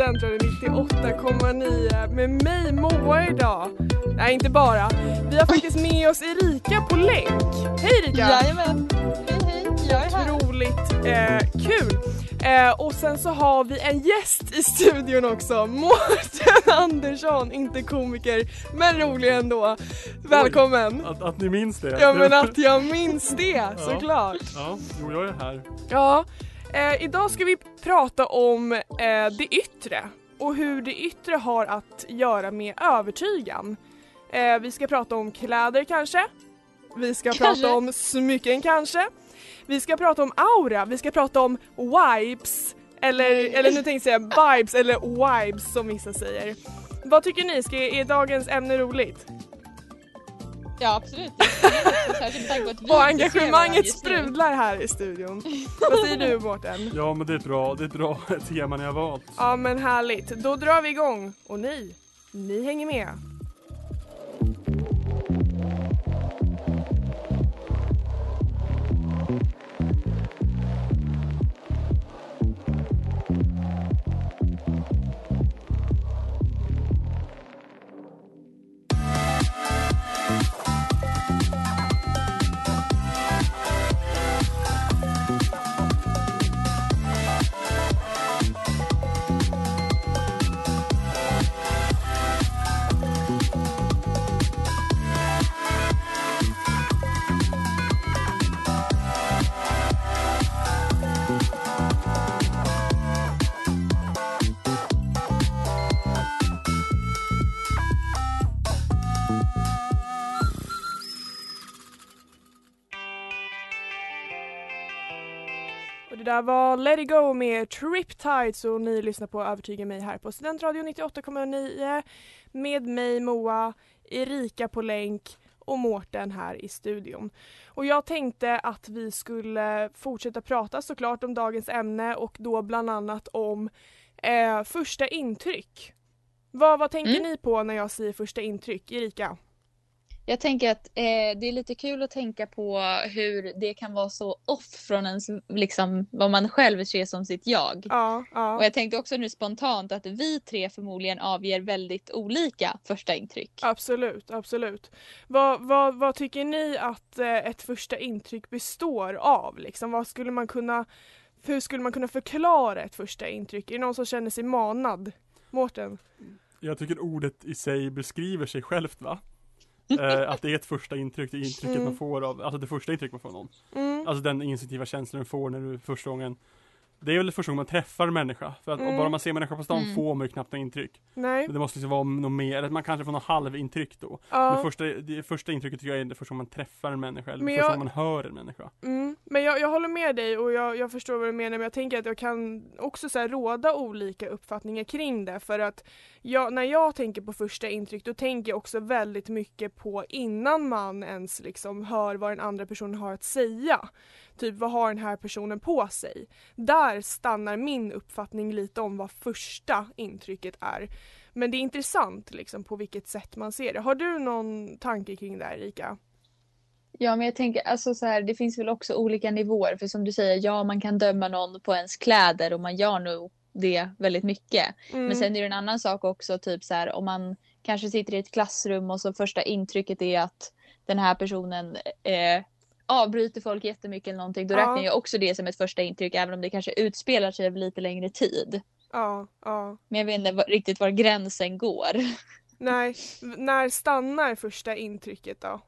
Studentradion 98,9 med mig Moa idag. Nej, inte bara. Vi har faktiskt med oss Erika på länk. Hej Erika! Jajamän. Hej hej, jag är här. Otroligt eh, kul! Eh, och sen så har vi en gäst i studion också, Mårten Andersson, inte komiker, men rolig ändå. Välkommen! Att, att ni minns det? Ja men att jag minns det, såklart. Ja, jo jag är här. Ja, eh, idag ska vi prata om eh, det yttre och hur det yttre har att göra med övertygan. Eh, vi ska prata om kläder kanske. Vi ska Kanske. prata om smycken kanske. Vi ska prata om aura, vi ska prata om vibes. Eller, eller nu tänkte jag säga vibes eller vibes som vissa säger. Vad tycker ni? Ska, är dagens ämne roligt? Ja absolut. Särskilt Och engagemanget sprudlar här i studion. Vad säger du Mårten? Ja men det är ett bra, det är ett bra tema ni har valt. Ja men härligt, då drar vi igång och ni, ni hänger med. Där var Let It Go med Triptides och ni lyssnar på Övertyga mig här på Studentradio 98,9 med mig Moa, Erika på länk och Mårten här i studion. Och jag tänkte att vi skulle fortsätta prata såklart om dagens ämne och då bland annat om eh, första intryck. Vad, vad tänker Mm. ni på när jag säger första intryck? Erika? Jag tänker att eh, det är lite kul att tänka på hur det kan vara så off från ens, liksom, vad man själv ser som sitt jag. Ja, ja. Och jag tänkte också nu spontant att vi tre förmodligen avger väldigt olika första intryck. Absolut, absolut. Vad, vad, vad tycker ni att eh, ett första intryck består av? Liksom? Vad skulle man kunna, hur skulle man kunna förklara ett första intryck? Är det någon som känner sig manad? Mårten? Jag tycker ordet i sig beskriver sig självt va? Eh, att det är ett första intryck, det intrycket Mm. man får av, alltså det första intryck man får av någon. Mm. Alltså den instinktiva känslan du får när du första gången Det är väl första gången man träffar en människa. För att Mm. bara man ser människa på stan Mm. får man ju knappt några intryck. Nej? Men det måste liksom vara något mer, eller man kanske får något halvintryck då. Men Ja. första, det första intrycket tycker jag är det första gången man träffar en människa, eller Men första jag- gången man hör en människa. Mm. Men jag, jag håller med dig och jag, jag förstår vad du menar men jag tänker att jag kan också så här råda olika uppfattningar kring det för att jag, när jag tänker på första intryck då tänker jag också väldigt mycket på innan man ens liksom hör vad den andra personen har att säga. Typ vad har den här personen på sig? Där där stannar min uppfattning lite om vad första intrycket är. Men det är intressant liksom på vilket sätt man ser det. Har du någon tanke kring det här Erika? Ja, men jag tänker alltså så här, det finns väl också olika nivåer. För som du säger, ja, man kan döma någon på ens kläder och man gör nog det väldigt mycket. Mm. Men sen är det en annan sak också, typ så här om man kanske sitter i ett klassrum och så första intrycket är att den här personen eh, avbryter folk jättemycket eller någonting. Då Ja. räknar jag också det som ett första intryck även om det kanske utspelar sig över lite längre tid. Ja, ja. Men jag vet inte riktigt var gränsen går. Nej, när stannar första intrycket då?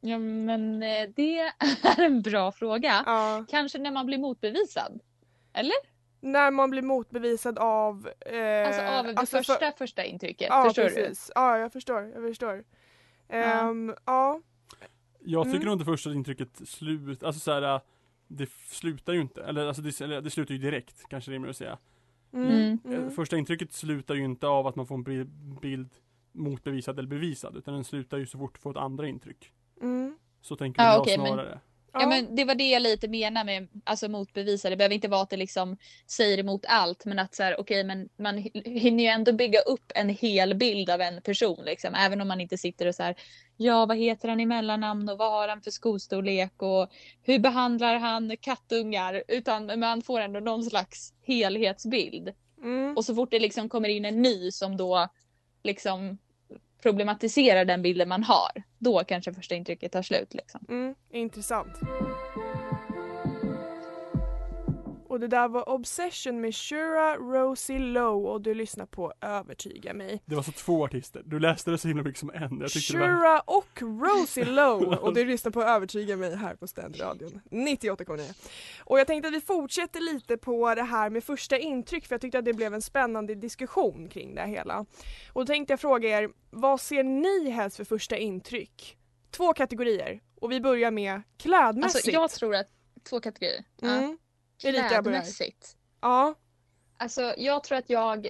Ja, men eh, det är en bra fråga. Ja. Kanske när man blir motbevisad. Eller? När man blir motbevisad av... Eh, Alltså av det alltså för- första första intrycket. Ja, förstår du? precis. Ja, jag förstår. Jag förstår. Ehm, ja. Jag tycker Mm. nog inte första intrycket slut, alltså så här, det slutar ju inte, eller alltså det, eller det slutar ju direkt kanske det är att säga. Mm. Mm. Eh, Mm. Första intrycket slutar ju inte av att man får en bi- bild motbevisad eller bevisad utan den slutar ju så fort du får ett andra intryck. Mm. Så tänker Ja, jag okej, men- snarare. Ja, men det var det jag lite menar med alltså, motbevisa. Det behöver inte vara att det liksom säger emot allt men att så här, okej men man hinner ju ändå bygga upp en hel bild av en person liksom. Även om man inte sitter och så här ja vad heter han i mellannamn och vad har han för skostorlek och hur behandlar han kattungar? Utan man får ändå någon slags helhetsbild. Mm. Och så fort det liksom kommer in en ny som då liksom problematiserar den bilden man har. Då kanske första intrycket tar slut liksom. Mm, intressant. Och det där var Obsession med Shura Rosie Lowe och du lyssnar på Övertyga mig. Det var så två artister, du läste det så himla mycket som en. Det var... Shura och Rosie Lowe och du lyssnar på Övertyga mig här på Ständradion 98,9. Och jag tänkte att vi fortsätter lite på det här med första intryck för jag tyckte att det blev en spännande diskussion kring det hela. Och då tänkte jag fråga er, vad ser ni helst för första intryck? Två kategorier och vi börjar med klädmässigt. Alltså jag tror att två kategorier. Ja. Mm. Börjar. Klädmässigt. Ja. Alltså jag tror att jag,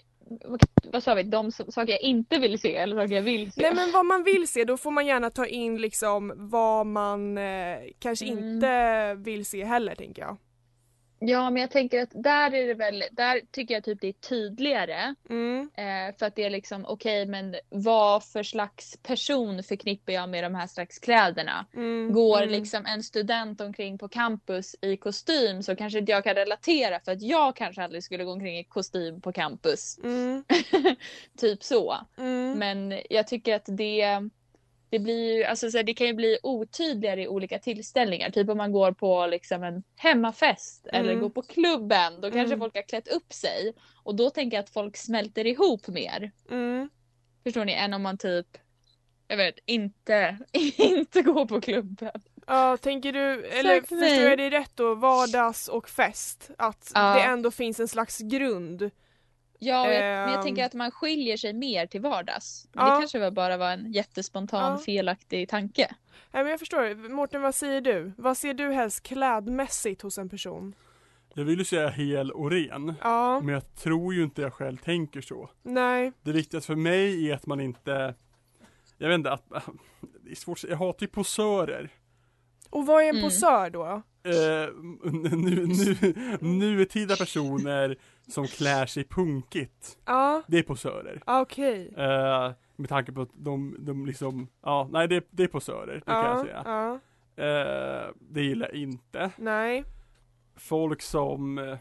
vad sa vi, de saker jag inte vill se eller saker jag vill se. Nej men vad man vill se, då får man gärna ta in liksom vad man eh, kanske Mm. inte vill se heller tänker jag. Ja men jag tänker att där är det väl, där tycker jag typ det är tydligare. Mm. Eh, för att det är liksom okej men vad för slags person förknippar jag med de här slags kläderna? Mm. Går mm. liksom en student omkring på campus i kostym så kanske inte jag kan relatera för att jag kanske aldrig skulle gå omkring i kostym på campus. Mm. typ så. Mm. Men jag tycker att det, det blir ju, alltså så det kan ju bli otydligare i olika tillställningar. Typ om man går på liksom en hemmafest eller Mm. går på klubben. Då kanske Mm. folk har klätt upp sig. Och då tänker jag att folk smälter ihop mer. Mm. Förstår ni? Än om man typ, jag vet inte, inte går på klubben. Ja, tänker du, eller Tack, förstår jag dig rätt då, vardags och fest? Att Ja. det ändå finns en slags grund? Ja, jag, men jag Ehm. tänker att man skiljer sig mer till vardags. Men Ja. Det kanske var bara var en jättespontan Ja. felaktig tanke. Nej men jag förstår, Mårten vad säger du? Vad ser du helst klädmässigt hos en person? Jag vill ju säga hel och ren. Ja, Men jag tror ju inte jag själv tänker så. nej. Det viktigaste för mig är att man inte Jag vet inte, att, det är svårt, jag hatar ju posörer. Och vad är en Mm. posör då? Eh, nu, nu, nutida personer som klär sig punkigt. Ja, Det är posörer. okej. Eh, med tanke på att de, de liksom, ja, nej det, det är posörer, det kan jag Ja, säga. ja, Eh, det gillar jag inte. nej. Folk som eh, ja,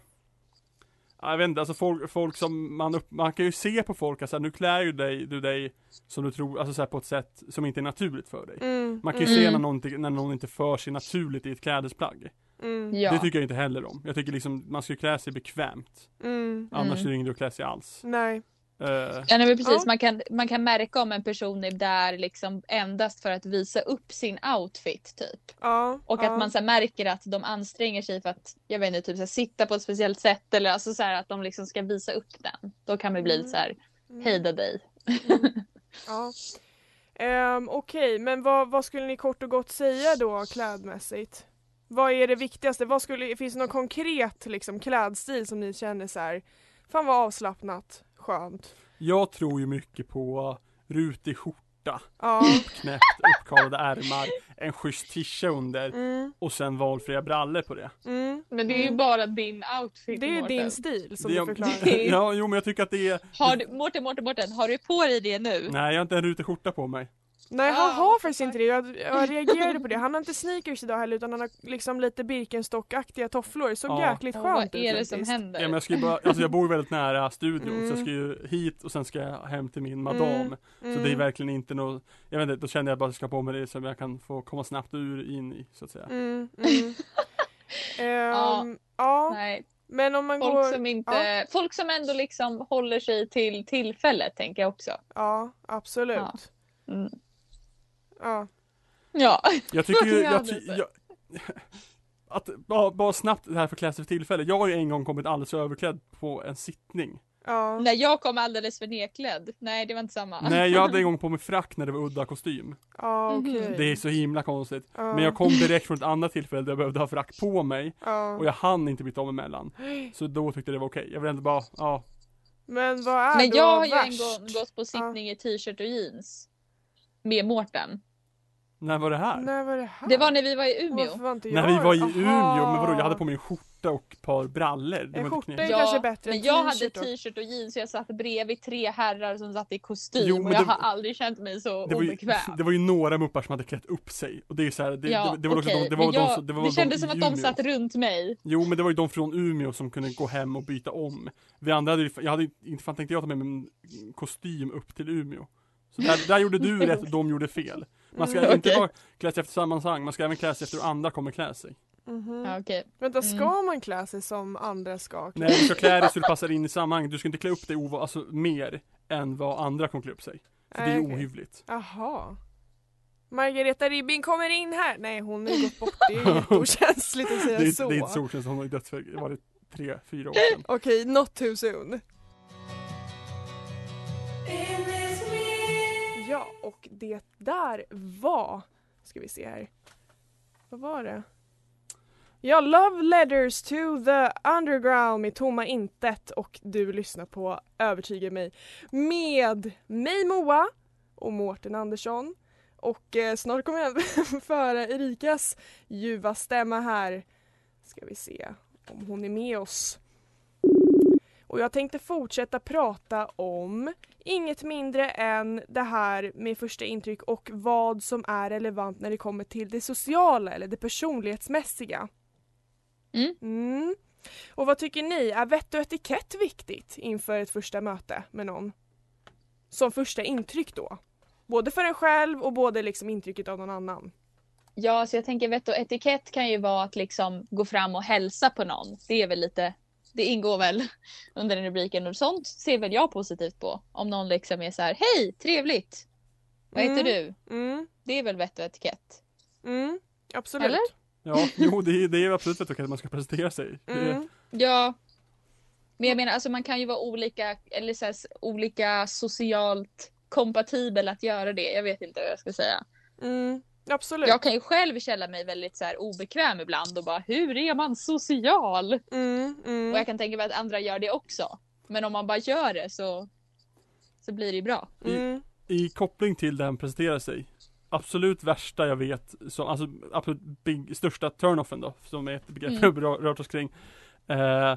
jag vet inte, alltså folk, folk som man, upp, man kan ju se på folk, alltså nu klär ju dig, du dig som du tror, alltså så här, på ett sätt som inte är naturligt för dig. Mm, Man kan ju mm, se när någon, inte- när någon inte för sig naturligt i ett klädesplagg. mm, Ja. Det tycker jag inte heller om. Jag tycker liksom man ska klä sig bekvämt. mm, Annars Mm. är det ingen idé att klä sig alls. nej. Eh, Ja, nej, men precis. Ja. Man, kan, man kan märka om en person är där liksom endast för att visa upp sin outfit typ. Ja, Och ja. att man så här, märker att de anstränger sig för att jag vet inte, typ, så här, sitta på ett speciellt sätt eller alltså, så här, att de liksom ska visa upp den. Då kan man bli lite så här, Mm. hejda dig. Ja. Ehm, Okej, men vad, vad skulle ni kort och gott säga då klädmässigt? Vad är det viktigaste? Vad skulle, finns det någon konkret liksom, klädstil som ni känner så här, fan vad avslappnat, skönt? jag tror ju mycket på rutig skjorta, Ja. knäppt uppkavlade ärmar, en schysst tisha under Mm, och sen valfria brallor på det. mm, Men det är ju Mm. bara din outfit Det är ju Mårten. din stil som Det- du förklarar. Ja, jo men jag tycker att det är... Har du, Mårten, Mårten, Mårten, har du på dig det nu? Nej, jag har inte en rutig skjorta på mig. Nej Ah, han har what the faktiskt inte det. Jag, jag reagerade på det. Han har inte sneakers idag heller utan han har liksom lite Birkenstock-aktiga tofflor. Såg Ja. jäkligt skönt vad ut är det som händer? Ja, men jag, ska ju bara, alltså jag bor ju väldigt nära studion så jag Mm. ska ju hit och sen ska jag hem till min madam. Mm. Så det är verkligen inte något, jag vet inte, då kände jag bara att jag ska på mig det som jag kan få komma snabbt ur in i så att säga. Mm, mm. Ehm, ja. Nej, men om man folk går... som inte, folk som ändå liksom håller sig till tillfället tänker jag också. Ja, absolut. Ja. Ja. Mm. Ja. Ja, Jag tycker ju, Jag ty, jag, att bara, bara snabbt det här för klä sig för tillfälle. Jag har ju en gång kommit alldeles överklädd på en sittning. när jag kom alldeles för nedklädd. Nej, det var inte samma. Nej, jag hade en gång på mig frack när det var udda kostym. Ja, Mhm. okej. Det är så himla konstigt. Ja. Men jag kom direkt från ett annat tillfälle där jag behövde ha frack på mig Ja. och jag hann inte byta om emellan. Så då tyckte jag det var okej. Jag vill ändå bara, ja. Men vad är Men jag har ju en gång gått på sittning i t-shirt och jeans. Med Mårten. När var det här? När var det här? Det var när vi var i Varför Umeå. var inte När vi var i Aha. Umeå, men vadå jag hade på mig en skjorta och ett par brallor. En skjorta är kanske bättre men än jag hade t-shirt och- t-shirt och jeans och jag satt bredvid tre herrar som satt i kostym Jo, men och jag det- har aldrig känt mig så Det var, ju, obekväm. det var ju några muppar som hade klätt upp sig och det är så här, det, ja, det, det var också okej, de, det var de, jag, som- det var det de kändes i som att de satt runt mig. Jo men det var ju de från Umeå som kunde gå hem och byta om. Vi andra hade, ju- jag hade inte fan tänkt jag ta med mig en kostym upp till Umeå. Så där, där gjorde du rätt, de gjorde fel. Man ska Mm, inte okej. bara klä sig efter sammanhang, man ska även klä sig efter hur andra kommer klä sig. Mhm. Ja, okej. Vänta, ska Mm. man klä sig som andra ska? Nej, du ska klä dig så du passar in i sammanhang. Du ska inte klä upp dig ova, alltså, mer än vad andra kommer klä upp sig. För det är Nej, okej. ohyvligt. Jaha. Margareta Ribbing kommer in här. Nej, hon har gått bort. Det är jätteokänsligt att Det säga är, så. det är inte så okänsligt, hon har dött för, var det tre, fyra år sedan. Okej, not too soon. Ja, och det där var, ska vi se här. Vad var det? Ja, Love Letters to the Underground med Tomma Intet och du lyssnar på Övertyga mig med mig Moa och Mårten Andersson. Och eh, snart kommer jag föra Erikas ljuva stämma här. Ska vi se om hon är med oss. Och jag tänkte fortsätta prata om inget mindre än det här med första intryck och vad som är relevant när det kommer till det sociala eller det personlighetsmässiga. Mm. Mm. Och vad tycker ni? Är vett och etikett viktigt inför ett första möte med någon? Som första intryck då? Både för en själv och både liksom intrycket av någon annan. Ja, så jag tänker vett och etikett kan ju vara att liksom gå fram och hälsa på någon. Det är väl lite, det ingår väl under den rubriken och sånt ser väl jag positivt på. Om någon liksom är så här, hej, trevligt. Vad heter Mm. du? Mm. Det är väl vett och etikett? Mm. Absolut. Eller? Ja, jo det är, det är absolut okej att man ska presentera sig. Det, Mm. Ja. Men jag menar, alltså man kan ju vara olika, eller så här, olika socialt kompatibel att göra det. Jag vet inte vad jag ska säga. Mm. Absolut. Jag kan ju själv känna mig väldigt så här obekväm ibland och bara hur är man social? Mm. Mm. Och jag kan tänka mig att andra gör det också. Men om man bara gör det så, så blir det bra. Mm. I koppling till den presentera sig. Absolut värsta jag vet, som, alltså absolut big, största turnoffen då, som är ett begrepp Mm. rört oss kring. Eh,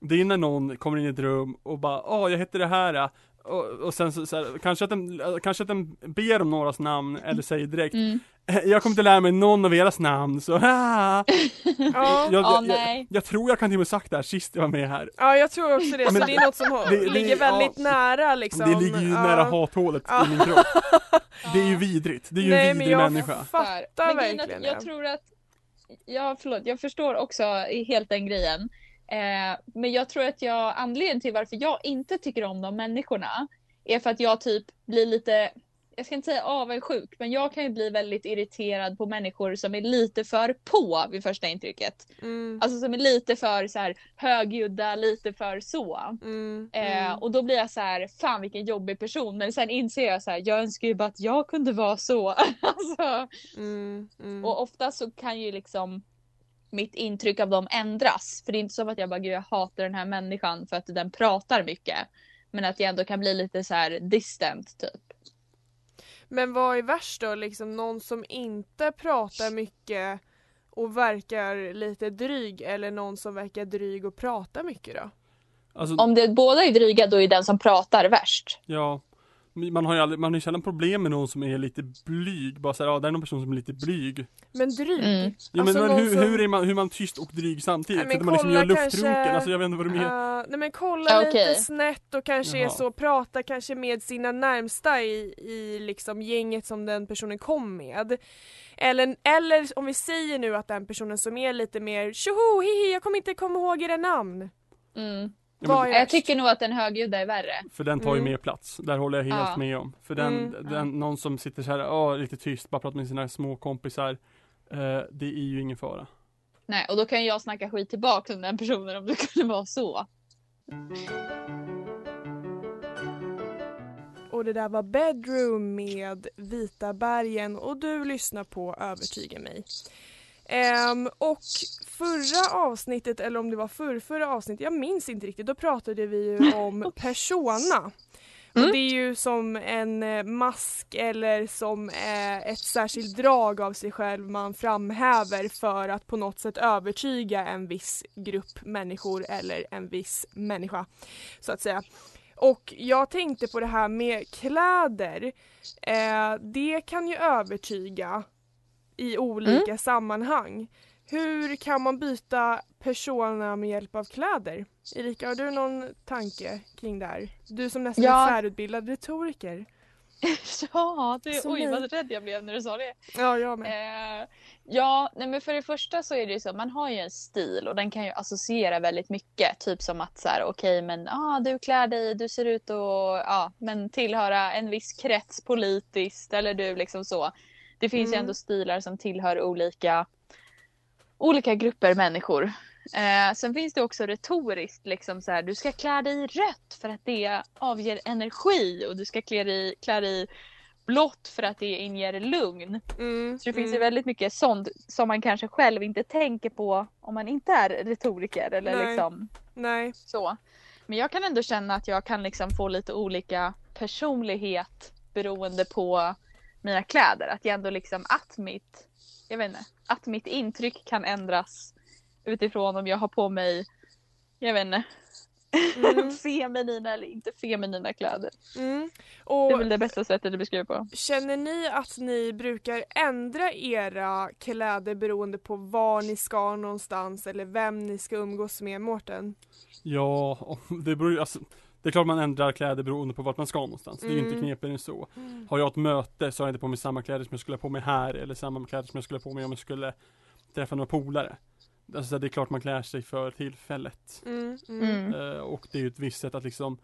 det är när någon kommer in i ett rum och bara, ja jag heter det här. Eh." Och, och sen så, så här, kanske, att den, kanske att den ber om någras namn eller säger direkt Mm. Jag kommer inte lära mig någon av eras namn så ah. Ja. jag, jag, jag, nej. jag tror jag kan till och med sagt det här sist jag var med här ja, jag tror också det. Så Men det är något som det- det- ligger ja. väldigt nära liksom. Det ligger ju Ja. nära hathålet Ja. i min kropp Det är ju vidrigt, det är ju Nej, en men vidrig jag människa fattar Men är att verkligen jag det. tror att, ja förlåt, jag förstår också helt den grejen. Eh, men jag tror att jag, anledningen till varför jag inte tycker om de människorna är för att jag typ blir lite, jag ska inte säga avundsjuk, men jag kan ju bli väldigt irriterad på människor som är lite för på vid första intrycket. Mm. Alltså som är lite för så här högljudda, lite för så. Mm. Eh, Mm. och då blir jag så här, fan vilken jobbig person. Men sen inser jag så här, jag önskar ju bara att jag kunde vara så. alltså, Mm. Mm. och ofta så kan ju liksom mitt intryck av dem ändras. För det är inte som att jag bara, gud jag hatar den här människan för att den pratar mycket. Men att jag ändå kan bli lite så här distant typ. Men vad är värst då? Liksom någon som inte pratar mycket och verkar lite dryg eller någon som verkar dryg och pratar mycket då? Alltså, Om det båda är dryga då är den som pratar värst. ja. Man har ju aldrig, man har ju sällan problem med någon som är lite blyg. Bara såhär, ja det är någon person som är lite blyg. Men dryg? Mm. Jo Alltså men, hur, som- hur, är man, hur är man tyst och dryg samtidigt? Nej, men Kan man liksom göra luftrunken? kanske- Alltså jag vet inte vad du menar. Uh, nej men kolla Ja, lite snett och kanske är Jaha. så, prata kanske med sina närmsta i, i liksom gänget som den personen kom med. Eller, eller om vi säger nu att den personen som är lite mer tjoho hihi jag kommer inte komma ihåg era namn. Mm. Ja, Jag tycker nog att den högljudda är värre. för den tar ju Mm. mer plats. Där håller jag helt Ja. med om. För den, Mm. den, någon som sitter så här, ja lite tyst, bara pratar med sina små kompisar. Eh, det är ju ingen fara. Nej, och då kan jag snacka skit tillbaka om den personen om det skulle vara så. Och det där var Bedroom med Vita bergen och du lyssnar på Övertyga mig. Ehm, och förra avsnittet, eller om det var förrförra avsnittet, jag minns inte riktigt, då pratade vi ju om persona. Och Mm. det är ju som en eh, mask eller som eh, ett särskilt drag av sig själv man framhäver för att på något sätt övertyga en viss grupp människor eller en viss människa så att säga. Och jag tänkte på det här med kläder. Eh, det kan ju övertyga i olika sammanhang. Hur kan man byta persona med hjälp av kläder? Erika, har du någon tanke kring det här? Du som nästan Ja. är färdigutbildad retoriker. Ja, det, Som oj vad rädd jag blev när du sa det. Ja, jag med. Eh, ja, nej men för det första så är det ju så, man har ju en stil och den kan ju associera väldigt mycket. Typ som att så här, okej men ah, du klär dig, du ser ut att ja, men tillhöra en viss krets politiskt eller du liksom så. Det finns ju Mm. ändå stilar som tillhör olika, olika grupper människor. Eh, sen finns det också retoriskt liksom så här, du ska klä dig i rött för att det avger energi och du ska klä dig, klä dig i blått för att det inger lugn. Mm, Så det finns ju mm. väldigt mycket sånt som man kanske själv inte tänker på om man inte är retoriker eller Nej. liksom Nej. så. Men jag kan ändå känna att jag kan liksom få lite olika personlighet beroende på mina kläder. Att jag ändå liksom att mitt, jag vet inte, att mitt intryck kan ändras utifrån om jag har på mig, jag vet inte, Mm, feminina eller inte feminina kläder. mm. Det är väl det bästa sättet att beskriva på. Känner ni att ni brukar ändra era kläder beroende på var ni ska någonstans eller vem ni ska umgås med, Mårten? Ja, det beror ju, alltså, det är klart man ändrar kläder beroende på vart man ska någonstans. Det är ju inte Mm. knepigare än så. Har jag ett möte så har jag inte på mig samma kläder som jag skulle ha på mig här eller samma kläder som jag skulle ha på mig om jag skulle träffa några polare. Alltså det är klart man klär sig för tillfället. Mm, mm. Mm. Eh, och det är ju ett visst sätt att liksom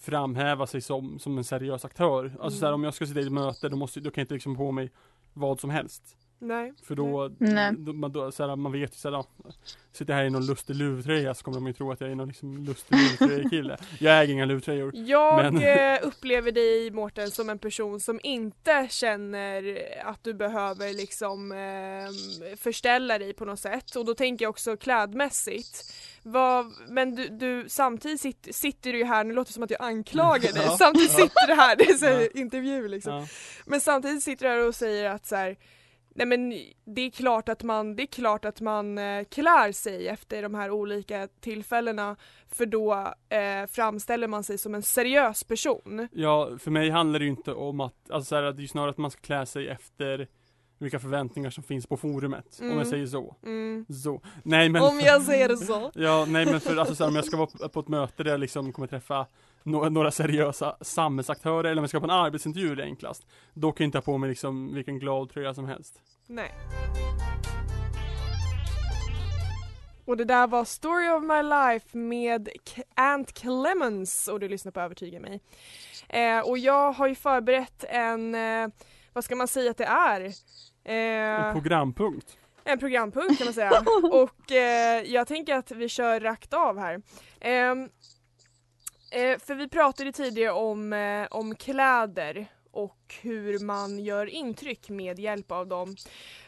framhäva sig som, som en seriös aktör. Alltså så här, Mm. om jag ska sitta i ett möte då, måste, då kan jag inte liksom på mig vad som helst. Nej. För då, Nej. då, man, då så här, man vet ju såhär, ja, sitter här i någon lustig luvtröja så kommer de ju tro att jag är någon liksom lustig luvtröjekille. Jag äger inga luvtröjor. Jag Men- eh, upplever dig Mårten som en person som inte känner att du behöver liksom eh, förställa dig på något sätt och då tänker jag också klädmässigt. Vad, men du, du samtidigt sitter, sitter du ju här, nu låter det som att jag anklagar dig, Ja. samtidigt sitter du här, det är så här, Ja. intervju liksom. Ja. Men samtidigt sitter du här och säger att så här, nej men det är klart att man, det är klart att man eh, klär sig efter de här olika tillfällena för då eh, framställer man sig som en seriös person. ja, för mig handlar det ju inte om att, alltså så här, det är ju snarare att man ska klä sig efter vilka förväntningar som finns på forumet. Om Mm. jag säger så. Mm. Så. Nej men Om jag säger det så. Ja, nej men för alltså så här, om jag ska vara på- på ett möte där jag liksom kommer träffa några, några seriösa samhällsaktörer eller om jag ska på en arbetsintervju är det enklast. Då kan jag inte ha på mig liksom vilken glad tröja som helst. Nej. Och det där var Story of My Life med Ant Clemens och du lyssnar på Övertyga mig. Eh, och jag har ju förberett en, eh, vad ska man säga att det är? En Eh, programpunkt. en programpunkt kan man säga. Och eh, jag tänker att vi kör rakt av här. Eh, för vi pratade tidigare om, eh, om kläder och hur man gör intryck med hjälp av dem.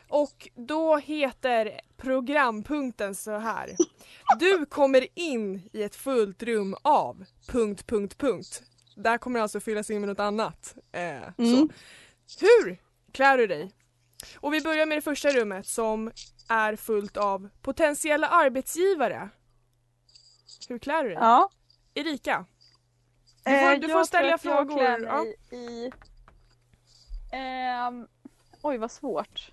Och då heter programpunkten så här. Du kommer in i ett fullt rum av... Punkt, punkt, punkt. Där kommer alltså fyllas in med något annat. Eh, så. Mm. Hur klär du dig? Och vi börjar med det första rummet som är fullt av potentiella arbetsgivare. Hur klär du dig? Ja. Erika? Du får, Eh, du jag får ställa jag frågor. klär Ja. i... Ehm, oj vad svårt.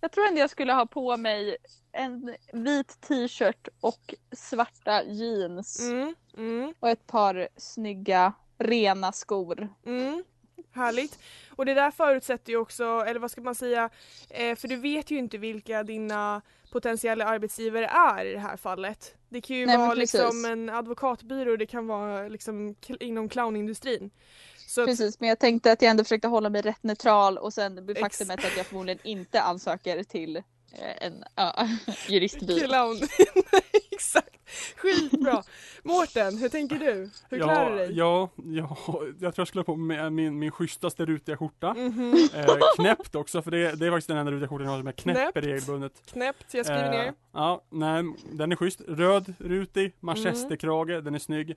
Jag tror ändå jag skulle ha på mig en vit t-shirt och svarta jeans Mm, mm, och ett par snygga rena skor. mm. Härligt. Och det där förutsätter ju också, eller vad ska man säga, eh, för du vet ju inte vilka dina potentiella arbetsgivare är i det här fallet. Det kan ju Nej, vara liksom en advokatbyrå, det kan vara liksom inom clownindustrin. Så Precis, men jag tänkte att jag ändå försökte hålla mig rätt neutral och sen faktumet att jag förmodligen inte ansöker till en ja, juristbyrå. clown. Exakt. Skitbra. Mårten, hur tänker du? Hur klär du dig? Ja, ja, jag tror jag skulle ha på mig min, min schysstaste rutiga skjorta. Mhm. Eh, knäppt också, för det, det är faktiskt den enda rutiga skjortan jag har som jag knäpper Knäppt. regelbundet. Knäppt, jag skriver ner. Eh, ja, nej, den är schysst. Röd, rutig, manchesterkrage, den är snygg.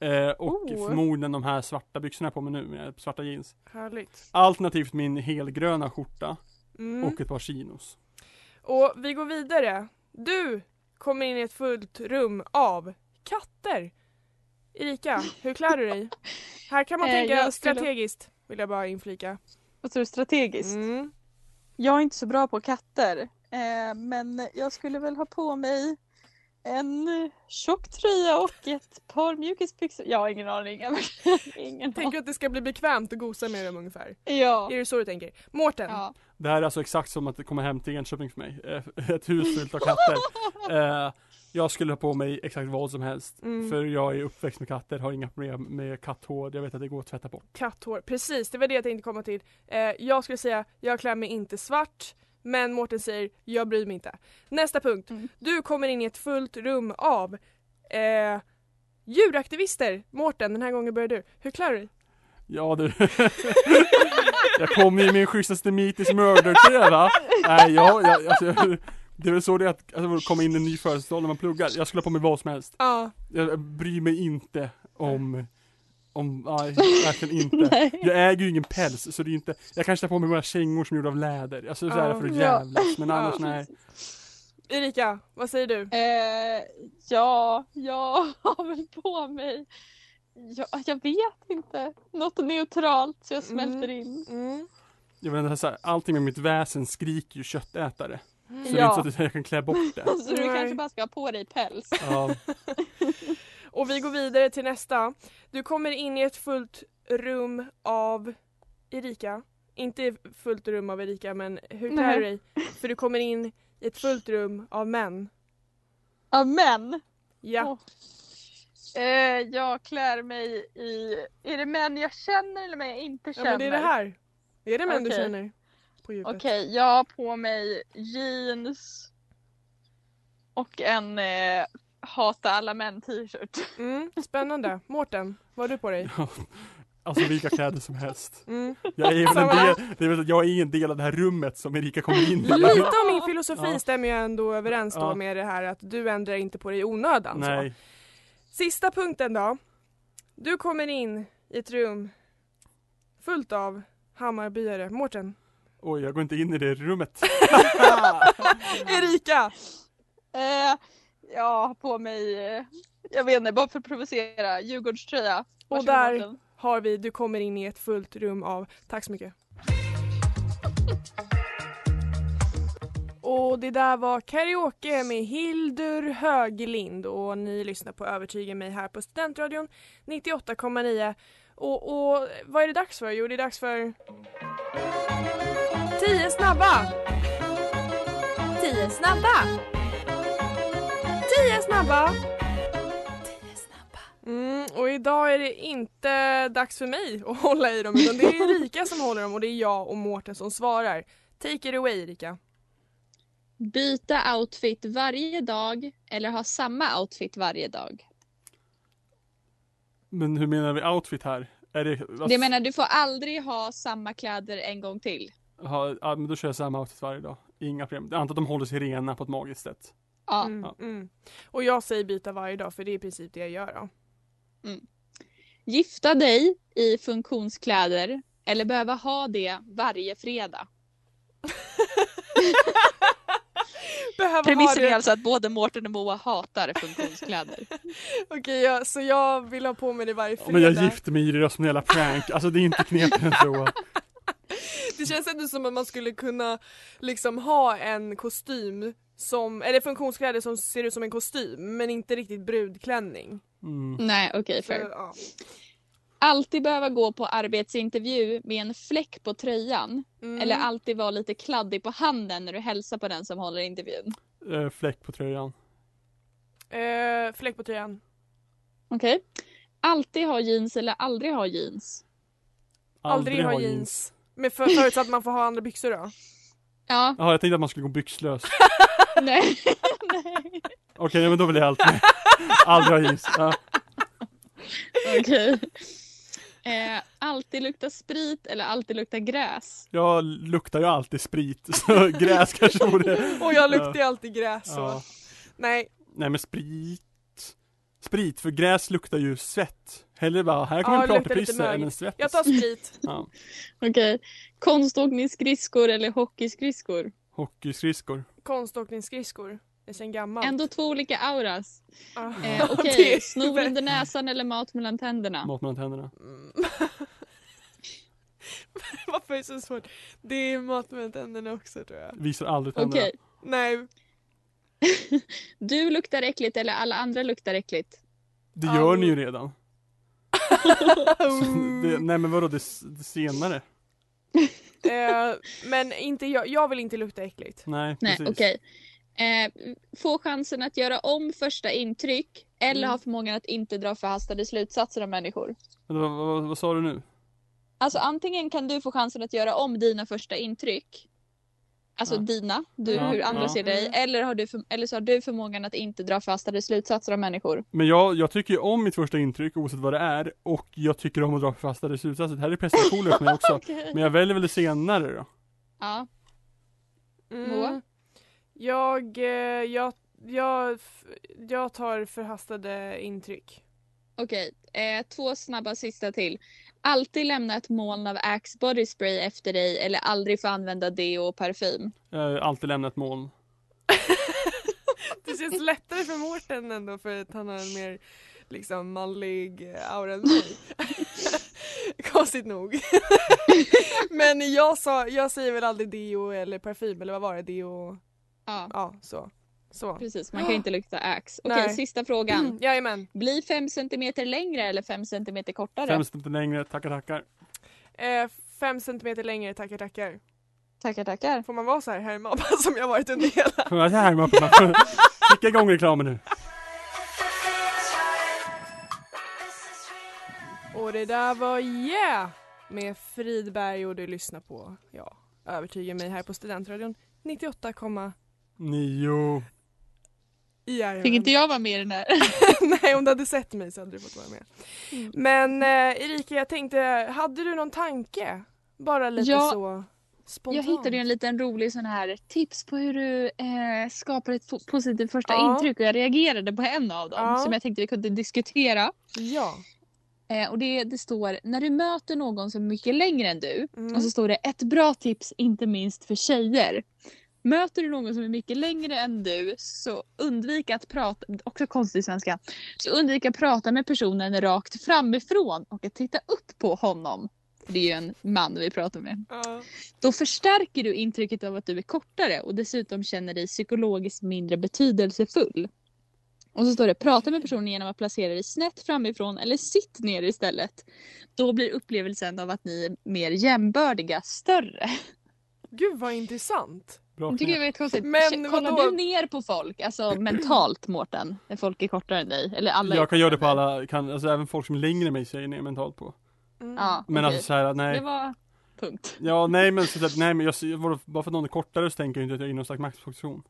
Eh, och Oh. förmodligen de här svarta byxorna jag på mig nu med svarta jeans. Härligt. Alternativt min helgröna skjorta Mm. och ett par chinos. Och vi går vidare. Du kommer in i ett fullt rum av katter. Erika, hur klär du dig? Här kan man Eh, tänka jag skulle- strategiskt, vill jag bara inflika. Vad tror du strategiskt? Mm. Jag är inte så bra på katter. Eh, men jag skulle väl ha på mig en tjock tröja och ett par mjukisbyxor. Jag har ingen aning. Ingen Tänker att det ska bli bekvämt att gosa med dem ungefär. Ja. Är det så du tänker? Mårten? ja. Det här är alltså exakt som att komma hem till Enköping för mig. Eh, ett hus fullt av katter. Eh, jag skulle ha på mig exakt vad som helst. Mm. För jag är uppväxt med katter, har inga problem med katthår. Jag vet att det går att tvätta bort. Katthår, precis det var det jag tänkte komma till. Eh, jag skulle säga, jag klär mig inte svart. Men Mårten säger, jag bryr mig inte. Nästa punkt. Mm. Du kommer in i ett fullt rum av eh, djuraktivister. Mårten, den här gången börjar du. Hur klär du dig? Ja du. jag kom i min schysstaste Meaties murder va? Nej jag, jag, alltså, jag, det är väl så det är att alltså, komma in i en ny födelsedag när man pluggar. Jag skulle ha på mig vad som helst. Ja. Jag bryr mig inte om om, nej, verkligen inte. Nej. Jag äger ju ingen päls så det är inte, jag kanske tar på mig några kängor som är gjorda av läder. Alltså sådär Ja. för att jävlas, men annars Ja. nej. Erika, vad säger du? Eh, ja, jag har väl på mig Ja, jag vet inte. Något neutralt så jag smälter Mm. in. Mm. Jag inte, så här, allting med mitt väsen skriker ju köttätare. Så det är Ja. inte så att jag kan klä bort det. Så du Nej. kanske bara ska ha på dig päls. Ja. Och vi går vidare till nästa. Du kommer in i ett fullt rum av Erika. Inte fullt rum av Erika men hur klär du dig? För du kommer in i ett fullt rum av män. Ja, men. Ja. Åh. Eh, jag klär mig i... Är det män jag känner eller män jag inte ja känner? men det är det här. Är det män du Okej. känner? På djupet. Okej, jag har på mig jeans och en eh, hata alla män t-shirt. Mm, spännande. Mårten, vad har du på dig? Alltså vilka kläder som helst. Mm. Jag är en del, jag är en del av det här rummet som Erika kommer in i. Lite av min filosofi Ja. stämmer ju ändå överens då Ja. med det här att du ändrar inte på dig i onödan. Så. Sista punkten då. Du kommer in i ett rum fullt av Hammarbyare. Mårten. Oj, jag går inte in i det rummet. Erika! Eh, jag har på mig, eh, jag vet inte, bara för att provocera, Djurgårdströja. Och där har vi, du kommer in i ett fullt rum av, tack så mycket. Och det där var karaoke med Hildur Höglind och ni lyssnar på Övertyga mig här på Studentradion 98,9. Och, och vad är det dags för? Jo det är dags för 10 snabba! 10 snabba! 10 snabba! Mm, och idag är det inte dags för mig att hålla i dem utan det är Erika som håller dem och det är jag och Mårten som svarar. Take it away Erika. Byta outfit varje dag eller ha samma outfit varje dag? Men hur menar vi outfit här? Är det, vad- Det menar du får aldrig ha samma kläder en gång till. ha, ja, men då kör jag samma outfit varje dag. Inga problem. Jag antar att de håller sig rena på ett magiskt sätt. Ja. Mm, Ja. mm. Och jag säger byta varje dag för det är i princip det jag gör då. Gifta dig i funktionskläder eller behöva ha det varje fredag. Behöver ha Premissen det. är alltså att både Mårten och Moa hatar funktionskläder. Okej, ja, så jag vill ha på mig det varje fredag. Men jag gifte mig i det som en jävla prank, alltså det är inte knepigare än så. Det känns ändå som att man skulle kunna liksom ha en kostym som, eller funktionskläder som ser ut som en kostym men inte riktigt brudklänning. Mm. Nej, okej, Så, fair. ja. Alltid behöva gå på arbetsintervju med en fläck på tröjan. Mm. Eller alltid vara lite kladdig på handen när du hälsar på den som håller intervjun. Eh, fläck på tröjan. eh, fläck på tröjan. Okej. Alltid ha jeans eller aldrig ha jeans. Aldrig, ha jeans. Men för, förutsatt att man får ha andra byxor då? Ja, Jaha jag tänkte att man skulle gå byxlös. nej. nej. Okej men då vill jag allt med. Aldrig ha jeans. Ja. Okej. Eh, alltid lukta sprit eller alltid lukta gräs. Jag luktar ju alltid sprit, så gräs kanske vore... Och jag luktar ju alltid gräs så. Ja. Nej, Nej men sprit. Sprit, för gräs luktar ju svett. Hellre bara, här kommer Ja, en pratarpisse än en svett. jag tar sprit. Ja. Okej. Konståkningsskridskor eller hockeyskridskor. Hockeyskridskor. Konståkningsskridskor. Sen gammalt. Ändå två olika auras. Ah. Eh, Okej, är- snor under näsan eller mat mellan tänderna. Mat mellan tänderna. Mm. Varför är det så svårt? Det är mat med tänderna också tror jag. Visar aldrig tänderna. Okej. Nej. Du luktar äckligt eller alla andra luktar äckligt. Det gör ni ju redan. det, nej men vadå det, det senare? Eh, men inte jag, jag vill inte lukta äckligt. Nej, Nej, okej. Eh, få chansen att göra om första intryck eller Mm. ha förmågan att inte dra förhastade slutsatser om människor. Men Vad, vad, vad sa du nu? Alltså antingen kan du få chansen att göra om dina första intryck. Alltså Ja. dina, du, Ja, hur andra ja. ser dig. Mm. Eller, har du för, eller så har du förmågan att inte dra förhastade slutsatser om människor. Men jag, jag tycker ju om mitt första intryck oavsett vad det är och jag tycker om att dra förhastade slutsatser. Det här är prestationer för mig också. Okej. Men jag väljer väl det senare då. Ja. Mm. Jag, eh, jag, jag, f- jag tar förhastade intryck. Okej, eh, två snabba sista till. Alltid lämna ett moln av Axe body spray efter dig eller aldrig få använda deo och parfym. Jag har alltid lämnat moln. Det känns lättare för Mårten ändå för att han har en mer liksom manlig eh, aura än mig. Konstigt nog. Men jag, sa, jag säger väl aldrig deo eller parfym eller vad var det? Deo, Ja, ja så. Så. precis. Man kan inte lukta Axe. Okej, Nej. sista frågan. Mm, jajamän. Bli fem centimeter längre eller fem centimeter kortare? Fem centimeter längre, tackar tackar. Eh, fem centimeter längre, tackar tackar. Tackar, tackar. Får man vara så här hemma som jag varit under hela? Får man får Kicka igång reklamen nu. Och det där var Yeah! Med Fridberg och du lyssnar på, ja, övertyga mig här på Studentradion 98,9 Nio. Jajamän. Fick inte jag vara med i den här? Nej om du hade sett mig så hade du fått vara med. Mm. Men eh, Erika jag tänkte, hade du någon tanke? Bara lite Ja, så spontant. Jag hittade ju en liten rolig sån här tips på hur du eh, skapar ett po- positivt första Ja. intryck och jag reagerade på en av dem Ja. som jag tänkte vi kunde diskutera. Ja. Eh, och det, det står när du möter någon som är mycket längre än du Mm. och så står det ett bra tips inte minst för tjejer. Möter du någon som är mycket längre än du så undvik att prata, också konstig svenska, så undvik att prata med personen rakt framifrån och att titta upp på honom. Det är ju en man vi pratar med. Ja. Då förstärker du intrycket av att du är kortare och dessutom känner dig psykologiskt mindre betydelsefull. Och så står det prata med personen genom att placera dig snett framifrån eller sitt ner istället. Då blir upplevelsen av att ni är mer jämbördiga större. Gud vad intressant. Bra Jag tycker det knep. var jättekonstigt. Men Kollar vadå? du ner på folk, alltså mentalt Mårten? När folk är kortare än dig? Eller alla är Jag kan göra det på alla, kan, alltså även folk som är längre än mig säger ner mentalt på. Mm. Ja, Men okej. alltså såhär, nej. Det var punkt. Ja nej men så, nej men jag, bara för att någon är kortare så tänker jag inte att jag är i någon slags maktposition.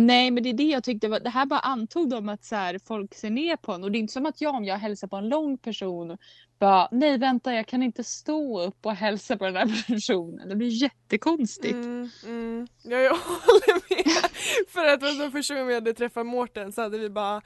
Nej men det är det jag tyckte var, det här bara antog de att så här, folk ser ner på en och det är inte som att jag om jag hälsar på en lång person bara nej vänta jag kan inte stå upp och hälsa på den här personen. Det blir jättekonstigt. Mm, mm. Ja, jag håller med. För att var så första gången vi hade träffat Mårten så hade vi bara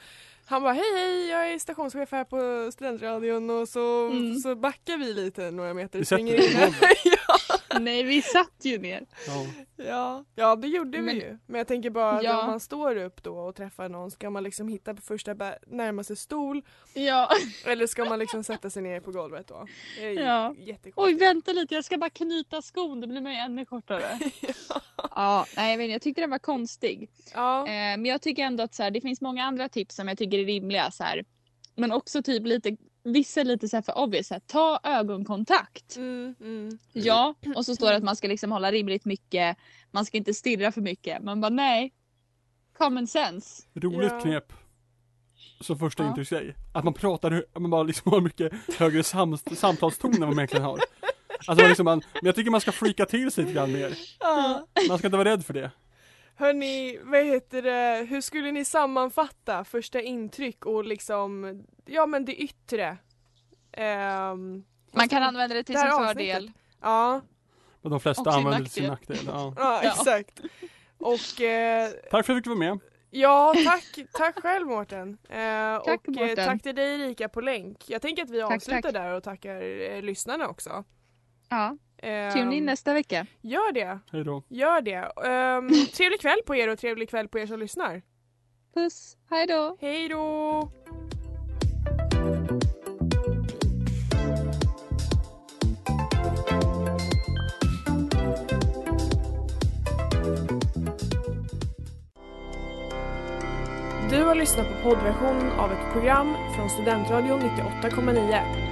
Han bara hej hej jag är stationschef här på studentradion och så, Mm. så backar vi lite några meter. Vi springer sätter in på här. golvet. ja, Nej, vi satt ju ner. Ja. ja, ja det gjorde Men- vi ju. Men jag tänker bara att Ja. om man står upp då och träffar någon ska man liksom hitta på första närmaste stol Ja. eller ska man liksom sätta sig ner på golvet då? Det är Ja. Oj, vänta lite, jag ska bara knyta skon, då blir man ju ännu kortare. ja, nej, jag, vet, inte, jag tyckte den var konstig. Ja. Eh, men jag tycker ändå att så här, det finns många andra tips som jag tycker är rimliga. Så här. Men också typ lite, vissa är lite så här för obvious. Så här, ta ögonkontakt. Mm, mm. Ja, och så står det att man ska liksom hålla rimligt mycket. Man ska inte stirra för mycket. Man bara nej. Common sense. Roligt Ja. knep. Som första Ja. intrycksgrej. Att man pratar, man bara liksom har mycket högre sam samtalston än vad man egentligen har. Alltså liksom man, men jag tycker man ska freaka till sig lite grann mer. Ja. Man ska inte vara rädd för det. Hörni, vad heter det, hur skulle ni sammanfatta första intryck och liksom, ja men det yttre? Ehm, Man kan använda det till Det sin avsnittet. fördel. ja, Och de flesta Och använder det till sin nackdel. Ja. ja, exakt. Och eh, Tack för att jag fick vara med. ja, tack, tack själv Mårten. Eh, Tack, och eh, Mårten. tack till dig Erika på länk. Jag tänker att vi Tack, avslutar tack. där och tackar eh, lyssnarna också. Ja. Ehm, Tune in nästa vecka. Gör det, Hej då. gör det. Um, trevlig kväll på er och trevlig kväll på er som lyssnar. Puss, hej då. Hej då! Du har lyssnat på poddversion av ett program från Studentradion 98,9.